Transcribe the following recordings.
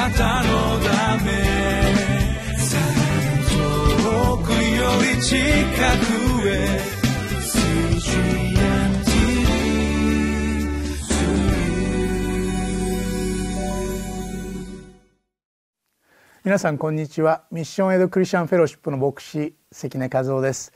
なたのため遠くより近くへ皆さんこんにちは。ミッションエドクリスチャンフェローシップの牧師関根和夫です。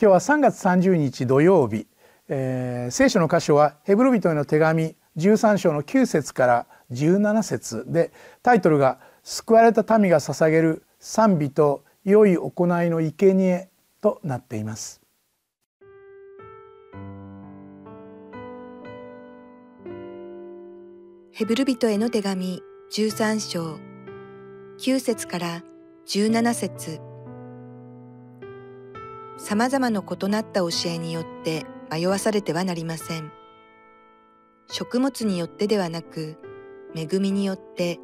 今日は3月30日土曜日、えー、聖書の箇所はヘブル人への手紙13章の9節から17節でタイトルが救われた民が捧げる賛美と良い行いの生贄となっていますヘブル人への手紙13章9節から17節さまざまな異なった教えによって迷わされてはなりません。食物によってではなく、恵みによって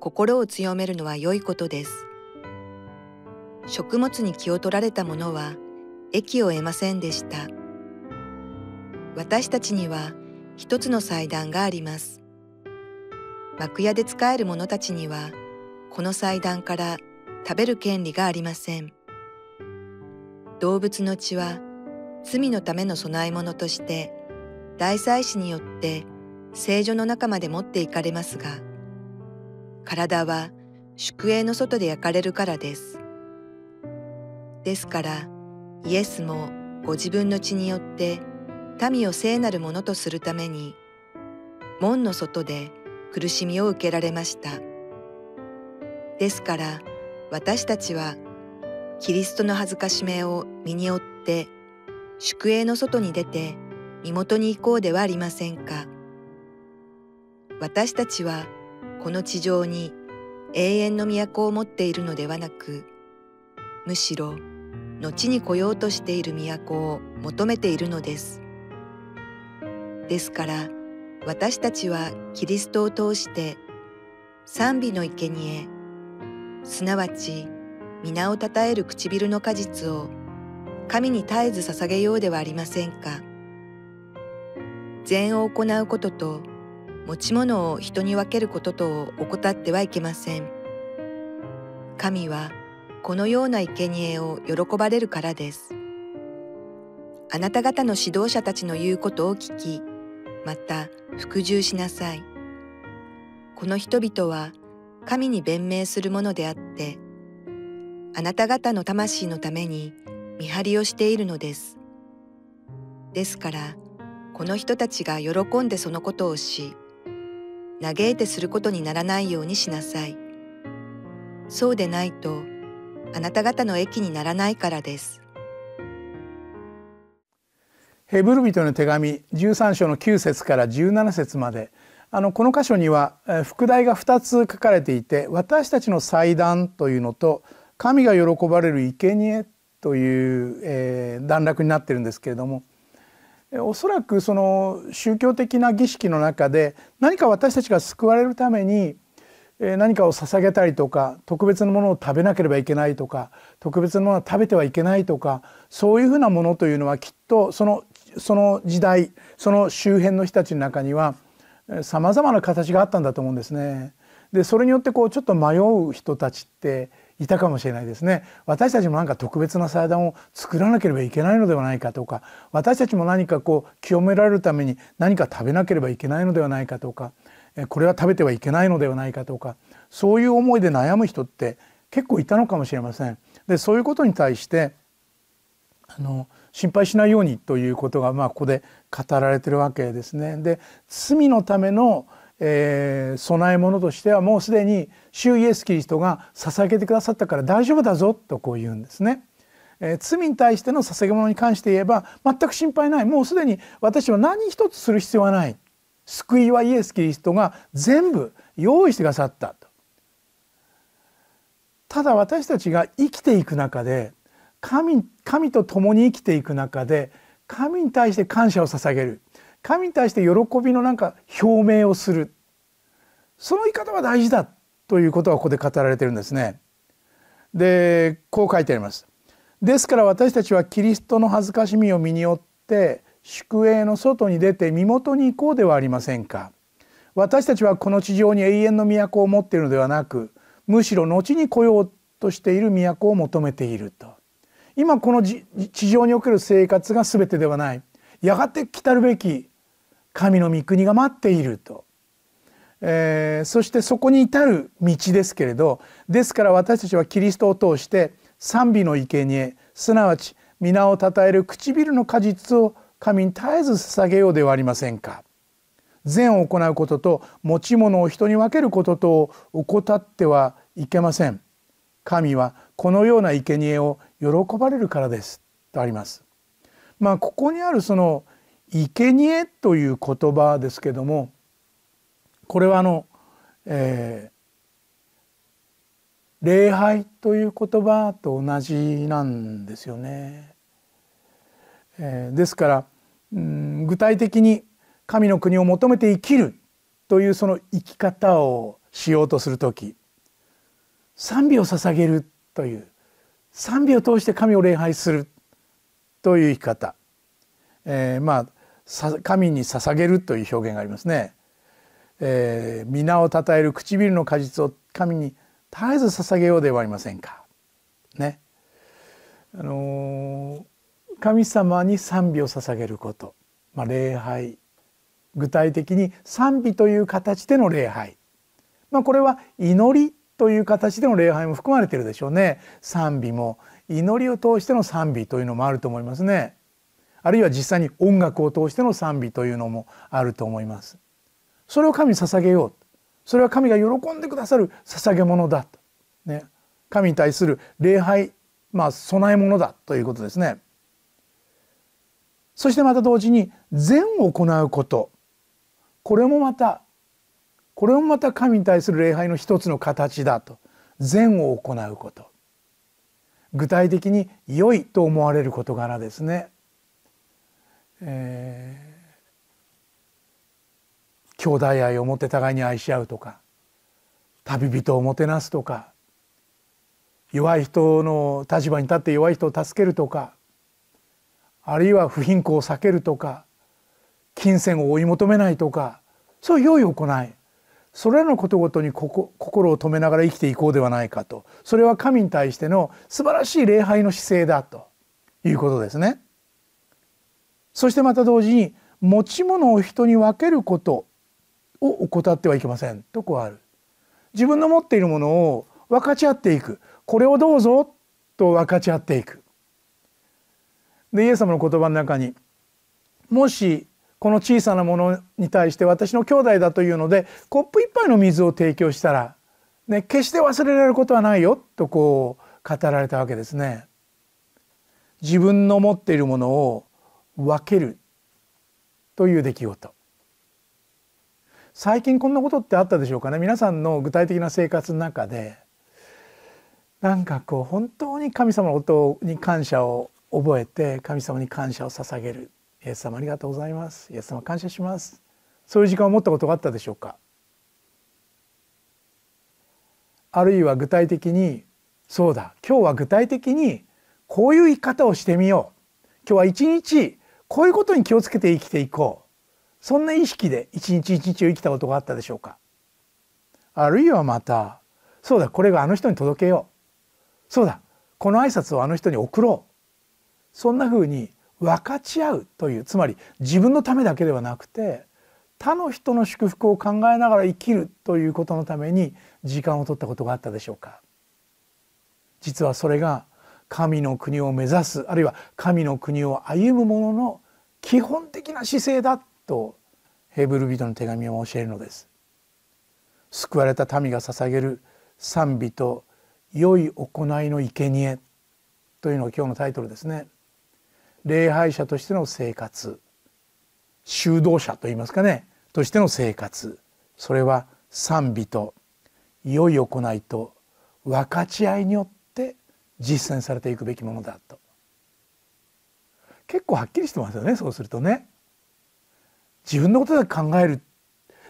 心を強めるのは良いことです。食物に気を取られた者は益を得ませんでした。私たちには一つの祭壇があります。幕屋で仕える者たちにはこの祭壇から食べる権利がありません。動物の血は罪のための供え物として大祭司によって聖女の中まで持っていかれますが、体は宿営の外で焼かれるからです。ですから、イエスもご自分の血によって民を聖なるものとするために、門の外で苦しみを受けられました。ですから私たちはキリストの恥ずかしめを身に負って宿営の外に出て身元に行こうではありませんか私たちはこの地上に永遠の都を持っているのではなくむしろ後に来ようとしている都を求めているのですですから私たちはキリストを通して賛美の生贄すなわち皆をたたえる唇の果実を神に絶えず捧げようではありませんか。善を行うことと持ち物を人に分けることと怠ってはいけません。神はこのような生贄を喜ばれるからです。あなた方の指導者たちの言うことを聞き、また服従しなさい。この人々は神に弁明するものであって、あなた方の魂のために見張りをしているのです。ですから、この人たちが喜んでそのことをし、嘆いてすることにならないようにしなさい。そうでないと、あなた方の益にならないからです。ヘブル人の手紙13章の9節から17節まであのこの箇所には副題が2つ書かれていて私たちの祭壇というのと神が喜ばれる生贄という、えー、段落になってるんですけれどもおそらくその宗教的な儀式の中で何か私たちが救われるために何かを捧げたりとか特別なものを食べなければいけないとか特別なものを食べてはいけないとかそういうふうなものというのはきっとそのその時代その周辺の人たちの中にはさまざまな形があったんだと思うんですね。でそれによってこうちょっと迷う人たちっていたかもしれないですね私たちも何か特別な祭壇を作らなければいけないのではないかとか私たちも何かこう清められるために何か食べなければいけないのではないかとかこれは食べてはいけないのではないかとかそういう思いで悩む人って結構いたのかもしれません。でそういうことに対してあの心配しないようにということがまあここで語られてるわけですね。で罪のための、えー、備え物としてはもうすでに主イエス・キリストが捧げてくださったから大丈夫だぞとこう言うんですね。えー、罪に対しての捧げ物に関して言えば全く心配ないもうすでに私は何一つする必要はない救いはイエス・キリストが全部用意してくださったと。ただ私たちが生きていく中で神神と共に生きていく中で神に対して感謝を捧げる神に対して喜びのなんか表明をするその言い方は大事だということがここで語られてるんですね。でこう書いてあります。ですから私たちはキリストの恥ずかしみを身に負って宿営の外に出て身元に行こうではありませんか。私たちはこの地上に永遠の都を持っているのではなくむしろ後に来ようとしている都を求めていると今この地上における生活が全てではないやがて来たるべき神の御国が待っていると、えー、そしてそこに至る道ですけれどですから私たちはキリストを通して賛美の生贄すなわち皆をたたえる唇の果実を神に絶えず捧げようではありませんか。善を行うことと持ち物を人に分けることと怠ってはいけません。神はこのような生贄を喜ばれるからですとあります。まあここにあるその生贄という言葉ですけどもこれはあの、えー、礼拝という言葉と同じなんですよね。えー、ですからうん具体的に神の国を求めて生きるというその生き方をしようとする時賛美を捧げるという賛美を通して神を礼拝するという生き方、えー、まあ神に捧げるという表現がありますね。えー、皆をたたえる唇の果実を神に絶えず捧げようではありませんか。ね。あのー、神様に賛美を捧げること、まあ、礼拝具体的に賛美という形での礼拝、まあ、これは祈りという形での礼拝も含まれているでしょうね賛美も祈りを通しての賛美というのもあると思いますね。あるいは実際に音楽を通しての賛美というのもあると思います。それを神に捧げようそれは神が喜んでくださる捧げ物だと、ね、神に対する礼拝まあ供え物だということですね。そしてまた同時に善を行うことこれもまたこれもまた神に対する礼拝の一つの形だと善を行うこと具体的に良いと思われる事柄ですね。えー、兄弟愛を持って互いに愛し合うとか旅人をもてなすとか弱い人の立場に立って弱い人を助けるとかあるいは不貧困を避けるとか金銭を追い求めないとかそういう良い行いそれらのことごとに心を止めながら生きていこうではないかとそれは神に対しての素晴らしい礼拝の姿勢だということですね。そしてまた同時に持ち物を人に分けることを怠ってはいけません。とこある。自分の持っているものを分かち合っていく。これをどうぞと分かち合っていく。でイエス様の言葉の中にもしこの小さなものに対して私の兄弟だというのでコップ一杯の水を提供したら、ね、決して忘れられることはないよとこう語られたわけですね。自分の持っているものを分けるという出来事。最近こんなことってあったでしょうかね？皆さんの具体的な生活の中で。なんかこう本当に神様のことに感謝を覚えて神様に感謝を捧げる。イエス様ありがとうございます。イエス様感謝します。そういう時間を持ったことがあったでしょうか？あるいは具体的にそうだ。今日は具体的にこういう生き方をしてみよう。今日は一日こういうことに気をつけて生きていこう。そんな意識で一日一日を生きたことがあったでしょうか。あるいはまたそうだこれがあの人に届けよう。そうだこの挨拶をあの人に送ろう。そんなふうに分かち合うというつまり自分のためだけではなくて他の人の祝福を考えながら生きるということのために時間を取ったことがあったでしょうか。実はそれが神の国を目指すあるいは神の国を歩む者の基本的な姿勢だとヘブル人の手紙を教えるのです。救われた民が捧げる賛美と良い行いの生贄というのが今日のタイトルですね。礼拝者としての生活修道者といいますかねとしての生活それは賛美と良い行いと分かち合いによって実践されていくべきものだと。結構はっきりしてますよねそうするとね。自分のことで考える。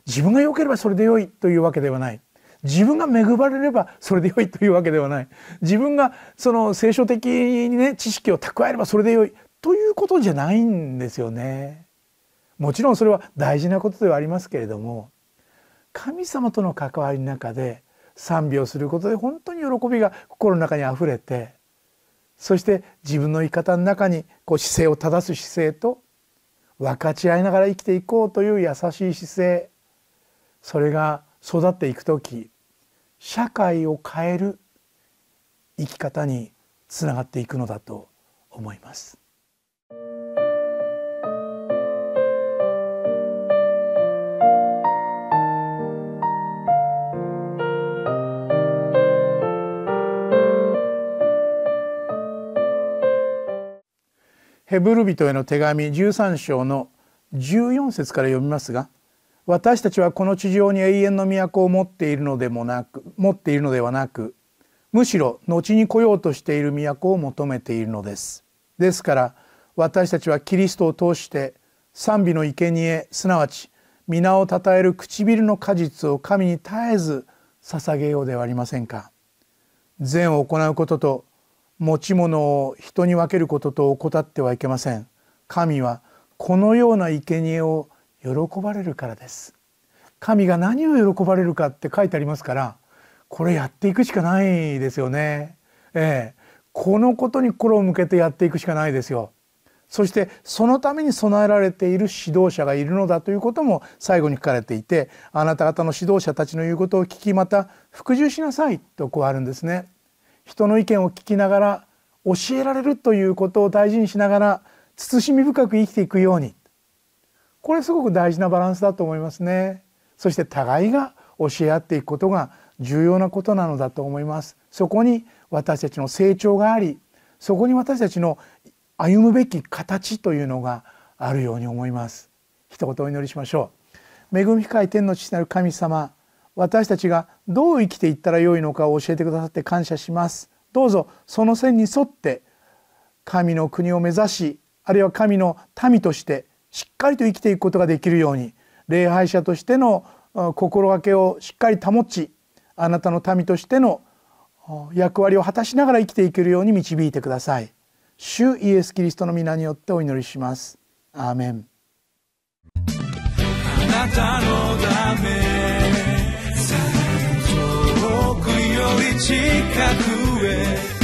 自分が良ければそれで良いというわけではない。自分が恵まれればそれで良いというわけではない。自分がその聖書的にね知識を蓄えればそれで良いということじゃないんですよね。もちろんそれは大事なことではありますけれども神様との関わりの中で賛美をすることで本当に喜びが心の中にあふれてそして自分の生き方の中にこう姿勢を正す姿勢と分かち合いながら生きていこうという優しい姿勢それが育っていく時社会を変える生き方につながっていくのだと思います。ヘブル人への手紙13章の14節から読みますが私たちはこの地上に永遠の都を持っているのでもなく持っているのではなくむしろ後に来ようとしている都を求めているのです。ですから私たちはキリストを通して賛美の生贄すなわち皆をたたえる唇の果実を神に絶えず捧げようではありませんか。善を行うことと持ち物を人に分けることと怠ってはいけません。神はこのような生贄を喜ばれるからです。神が何を喜ばれるかって書いてありますからこれやっていくしかないですよね。ええ。このことに心を向けてやっていくしかないですよ。そしてそのために備えられている指導者がいるのだということも最後に書かれていてあなた方の指導者たちの言うことを聞きまた服従しなさいとこうあるんですね。人の意見を聞きながら教えられるということを大事にしながら慎み深く生きていくように。これすごく大事なバランスだと思いますね。そして互いが教え合っていくことが重要なことなのだと思います。そこに私たちの成長がありそこに私たちの歩むべき形というのがあるように思います。一言お祈りしましょう。恵み深い天の父なる神様私たちがどう生きていったらよいのかを教えてくださって感謝しますどうぞその線に沿って神の国を目指しあるいは神の民としてしっかりと生きていくことができるように礼拝者としての心がけをしっかり保ちあなたの民としての役割を果たしながら生きていけるように導いてください。主イエス・キリストの皆によってお祈りします。アーメンあなたのため近くへ